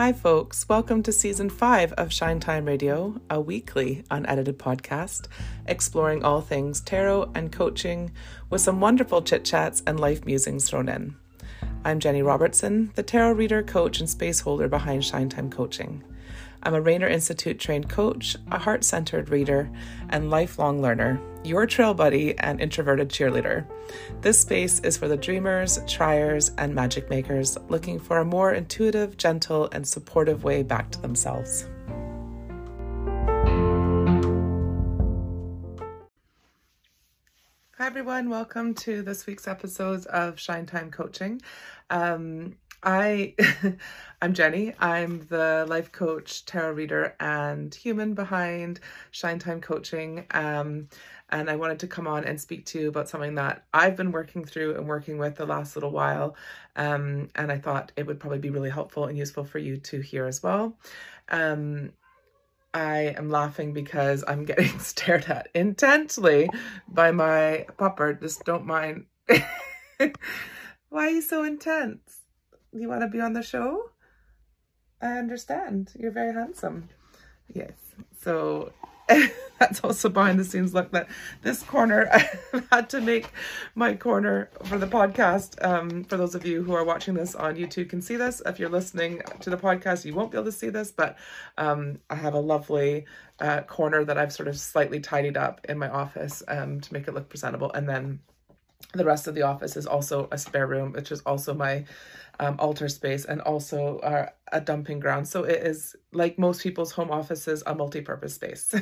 Hi, folks. Welcome to season five of Shine Time Radio, a weekly unedited podcast exploring all things tarot and coaching with some wonderful chit chats and life musings thrown in. I'm Jenny Robertson, the tarot reader, coach, and space holder behind Shine Time Coaching. I'm a Rainer Institute trained coach, a heart centered reader, and lifelong learner, your trail buddy and introverted cheerleader. This space is for the dreamers, triers, and magic makers looking for a more intuitive, gentle, and supportive way back to themselves. Hi, everyone. Welcome to this week's episode of Shine Time Coaching. Um, I I'm Jenny. I'm the life coach, tarot reader, and human behind Shine Time Coaching. Um, and I wanted to come on and speak to you about something that I've been working through and working with the last little while. Um, and I thought it would probably be really helpful and useful for you to hear as well. Um, I am laughing because I'm getting stared at intensely by my pupper. Just don't mind. Why are you so intense? You want to be on the show? I understand. You're very handsome. Yes. So that's also behind the scenes look that this corner I had to make my corner for the podcast. Um, for those of you who are watching this on YouTube can see this. If you're listening to the podcast, you won't be able to see this, but um, I have a lovely uh, corner that I've sort of slightly tidied up in my office um, to make it look presentable. And then the rest of the office is also a spare room, which is also my um, altar space and also a dumping ground. So it is like most people's home offices, a multi-purpose space.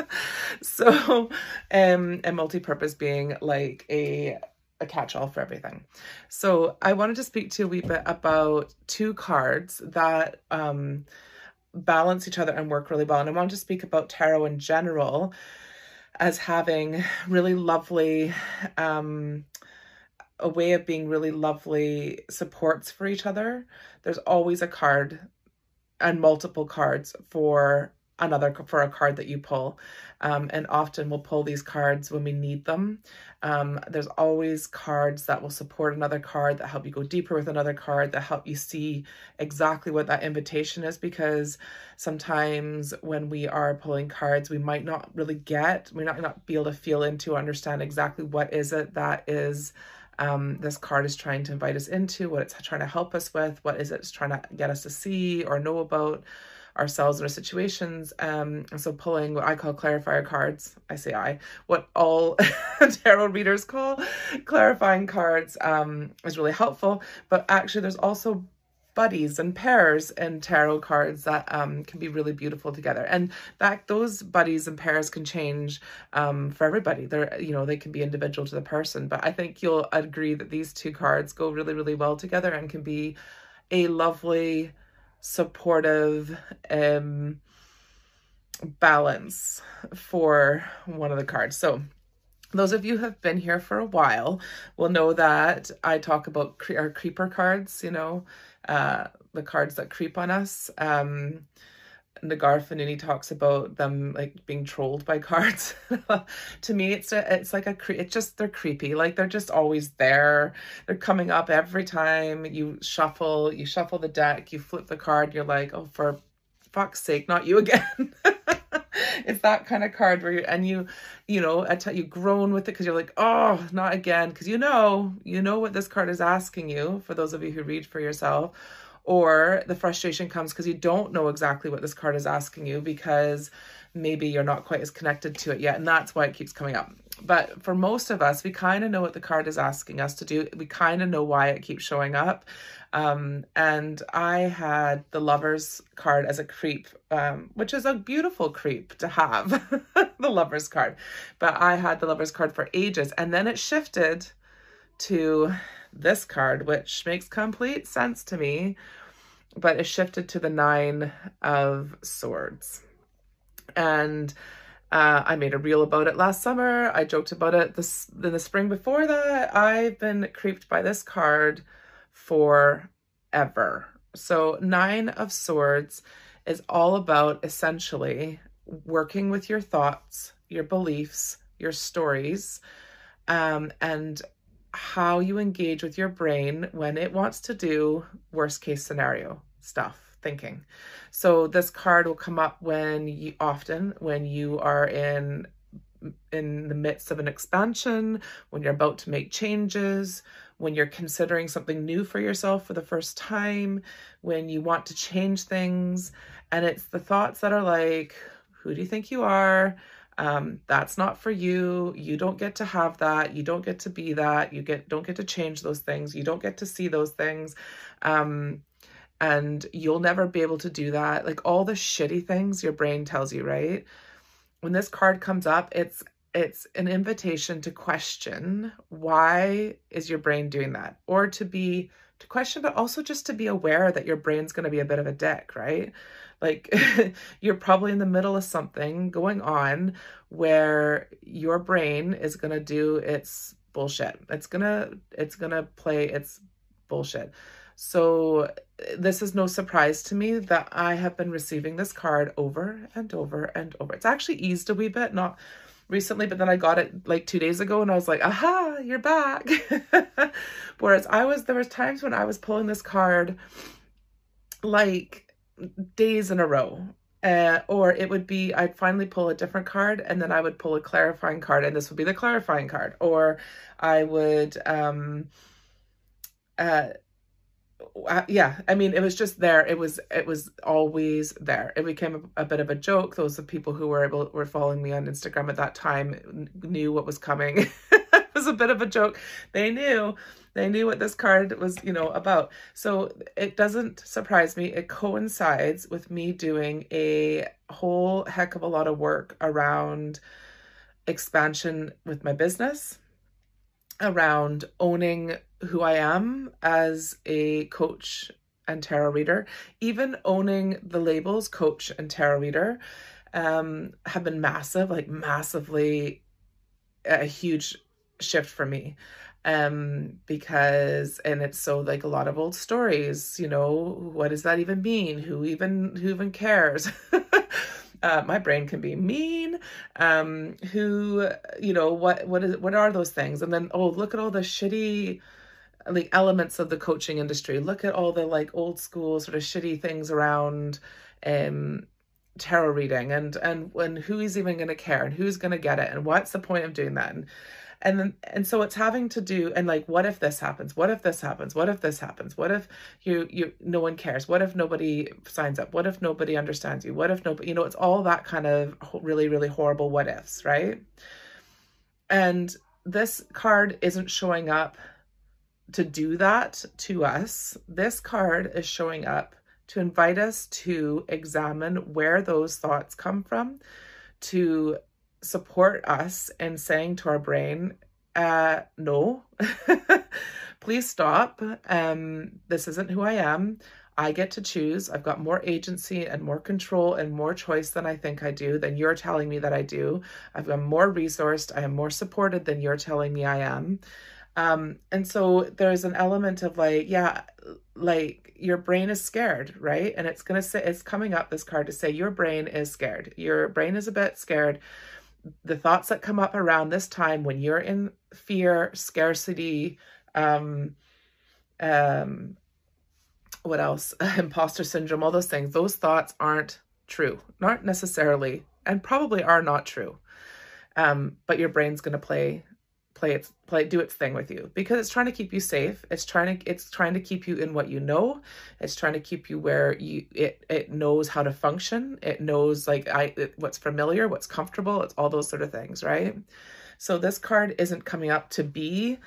so, um, a multi-purpose being like a a catch-all for everything. So I wanted to speak to you a wee bit about two cards that um, balance each other and work really well. And I wanted to speak about tarot in general as having really lovely um, a way of being really lovely supports for each other. There's always a card and multiple cards for another for a card that you pull. Um, and often we'll pull these cards when we need them. Um, there's always cards that will support another card that help you go deeper with another card that help you see exactly what that invitation is because sometimes when we are pulling cards we might not really get we might not be able to feel into understand exactly what is it that is um, this card is trying to invite us into, what it's trying to help us with, what is it it's trying to get us to see or know about ourselves in our situations. Um, and so pulling what I call clarifier cards, I say I, what all tarot readers call clarifying cards um, is really helpful. But actually there's also buddies and pairs and tarot cards that um, can be really beautiful together. And that those buddies and pairs can change um, for everybody. They're, you know, they can be individual to the person, but I think you'll agree that these two cards go really, really well together and can be a lovely, supportive, um, balance for one of the cards. So those of you who have been here for a while will know that I talk about cre- our creeper cards, you know, uh, the cards that creep on us. Um, Nagar talks about them like being trolled by cards. to me, it's a, it's like a cre- it's just they're creepy. Like they're just always there. They're coming up every time you shuffle. You shuffle the deck. You flip the card. You're like, oh, for fuck's sake, not you again. it's that kind of card where you and you you know I tell you groan with it because you're like oh not again because you know you know what this card is asking you for those of you who read for yourself or the frustration comes because you don't know exactly what this card is asking you because maybe you're not quite as connected to it yet and that's why it keeps coming up but for most of us we kind of know what the card is asking us to do we kind of know why it keeps showing up um, and I had the lover's card as a creep, um, which is a beautiful creep to have, the lover's card. But I had the lover's card for ages. And then it shifted to this card, which makes complete sense to me. But it shifted to the nine of swords. And uh, I made a reel about it last summer. I joked about it this in the spring before that. I've been creeped by this card forever. So, Nine of Swords is all about essentially working with your thoughts, your beliefs, your stories, um, and how you engage with your brain when it wants to do worst case scenario stuff. thinking. So this card will come up when you often when you are in in the midst of an expansion, when you're about to make changes, when you're considering something new for yourself for the first time, when you want to change things. And it's the thoughts that are like, who do you think you are? Um, that's not for you. You don't get to have that. You don't get to be that. You get don't get to change those things. You don't get to see those things. Um, and you'll never be able to do that. Like all the shitty things your brain tells you, right? When this card comes up, it's it's an invitation to question why is your brain doing that or to be to question but also just to be aware that your brain's going to be a bit of a dick right like you're probably in the middle of something going on where your brain is going to do its bullshit it's going to it's going to play its bullshit so this is no surprise to me that i have been receiving this card over and over and over it's actually eased a wee bit not recently, but then I got it like two days ago and I was like, aha, you're back. Whereas I was, there was times when I was pulling this card like days in a row. Uh, or it would be, I'd finally pull a different card and then I would pull a clarifying card and this would be the clarifying card. Or I would, um, uh, uh, yeah, I mean, it was just there. It was it was always there. It became a, a, bit of a joke. Those of people who were able were following me on Instagram at that time knew what was coming. it was a bit of a joke. They knew they knew what this card was, you know, about. So it doesn't surprise me. It coincides with me doing a whole heck of a lot of work around expansion with my business, around owning who I am as a coach and tarot reader, even owning the labels coach and tarot reader, um, have been massive, like massively a huge shift for me. Um, because and it's so like a lot of old stories, you know, what does that even mean? Who even who even cares? Uh, my brain can be mean. Um, who, you know, what, what is, what are those things? And then, oh, look at all the shitty, like elements of the coaching industry. Look at all the like old school sort of shitty things around, um, tarot reading and, and, and who is even going to care and who's going to get it and what's the point of doing that? And, and then and so it's having to do and like what if this happens? What if this happens? What if this happens? What if you you no one cares? What if nobody signs up? What if nobody understands you? What if nobody you know it's all that kind of really really horrible what ifs right? And this card isn't showing up to do that to us. This card is showing up to invite us to examine where those thoughts come from to support us in saying to our brain, uh, no, please stop. Um, this isn't who I am. I get to choose. I've got more agency and more control and more choice than I think I do, than you're telling me that I do. I've got more resourced. I am more supported than you're telling me I am. Um, and so there's an element of like, yeah, like your brain is scared, right? And it's going to say, it's coming up this card to say your brain is scared. Your brain is a bit scared the thoughts that come up around this time when you're in fear, scarcity, um, um, what else? Imposter syndrome, all those things, those thoughts aren't true, not necessarily, and probably are not true. Um, but your brain's going to play play its play do its thing with you. Because it's trying to keep you safe. It's trying to it's trying to keep you in what you know. It's trying to keep you where you it it knows how to function. It knows like i it, what's familiar what's comfortable. It's all those sort of things right? So this card isn't coming up to be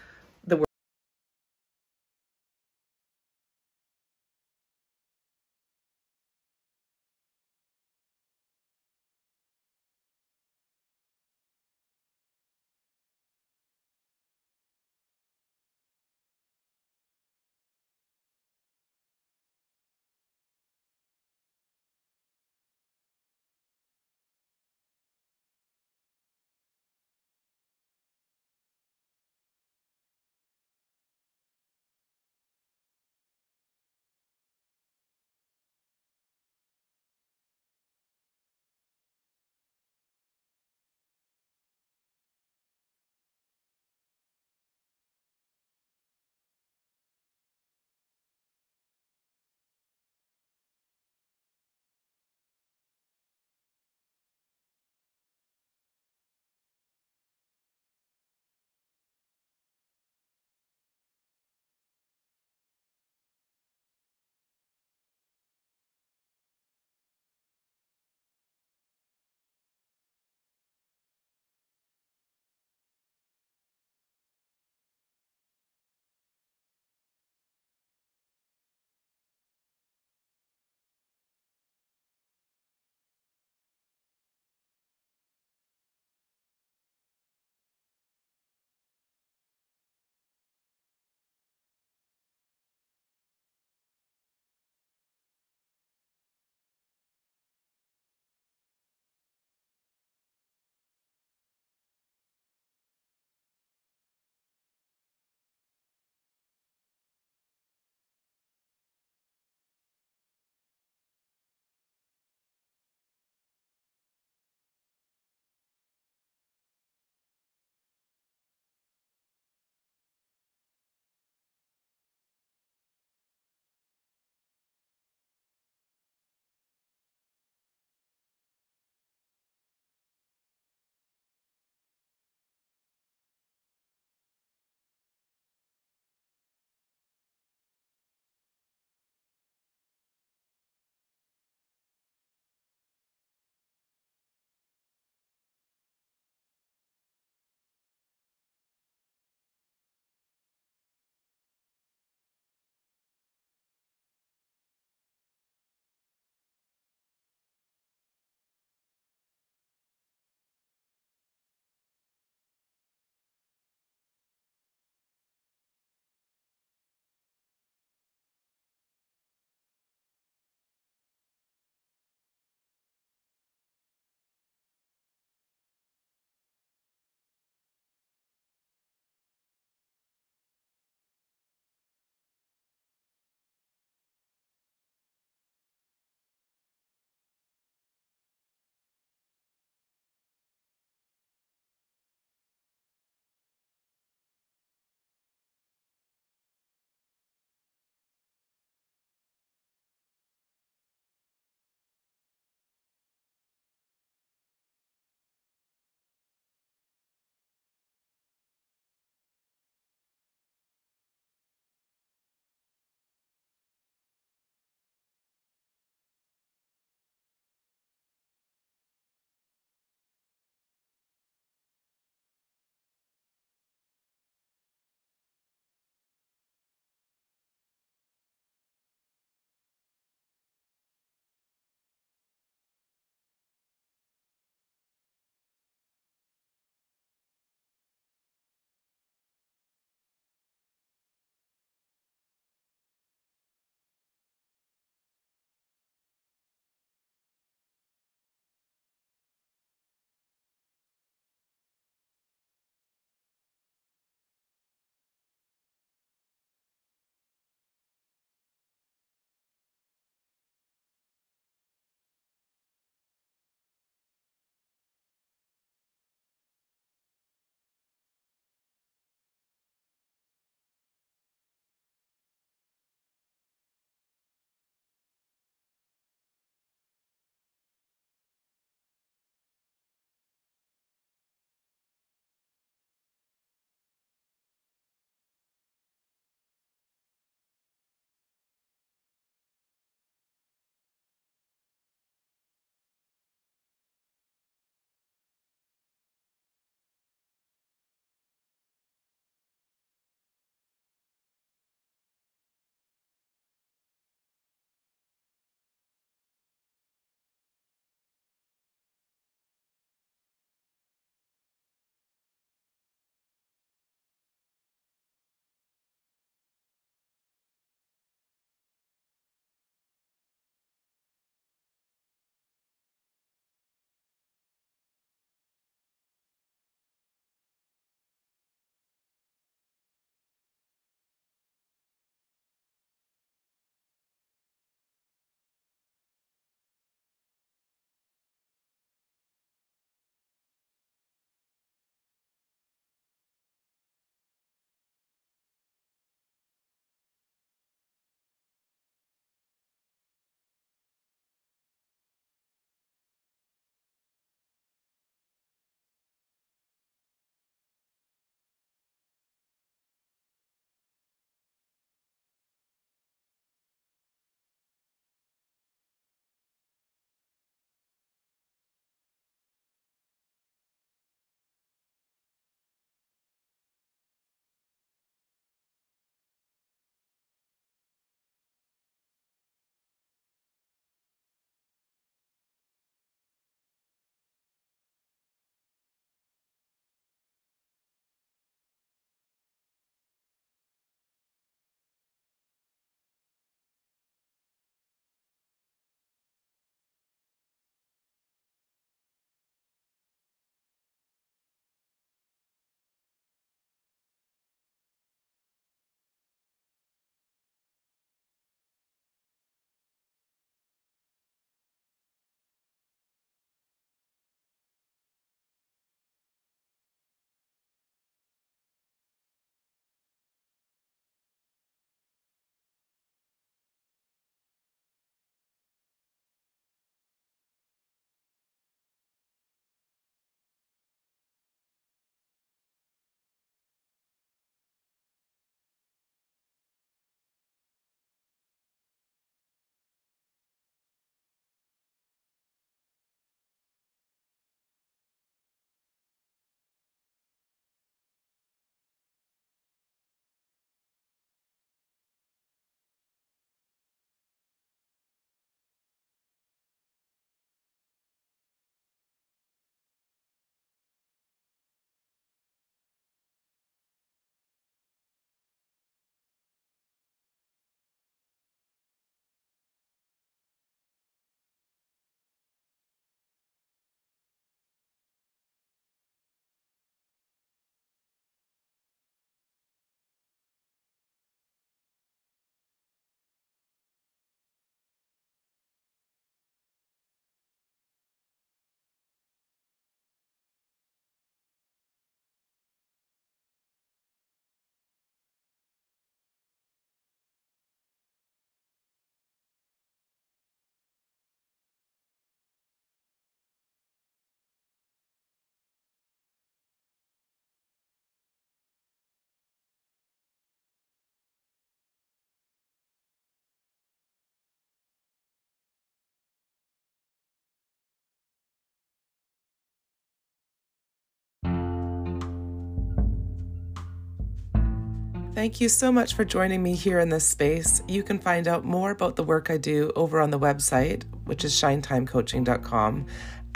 Thank you so much for joining me here in this space. You can find out more about the work I do over on the website, which is shinetimecoaching.com,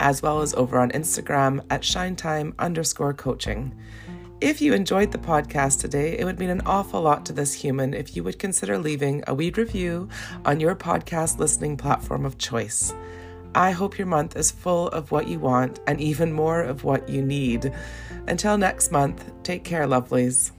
as well as over on Instagram at shinetime underscore coaching. If you enjoyed the podcast today, it would mean an awful lot to this human if you would consider leaving a weed review on your podcast listening platform of choice. I hope your month is full of what you want and even more of what you need. Until next month, take care, lovelies.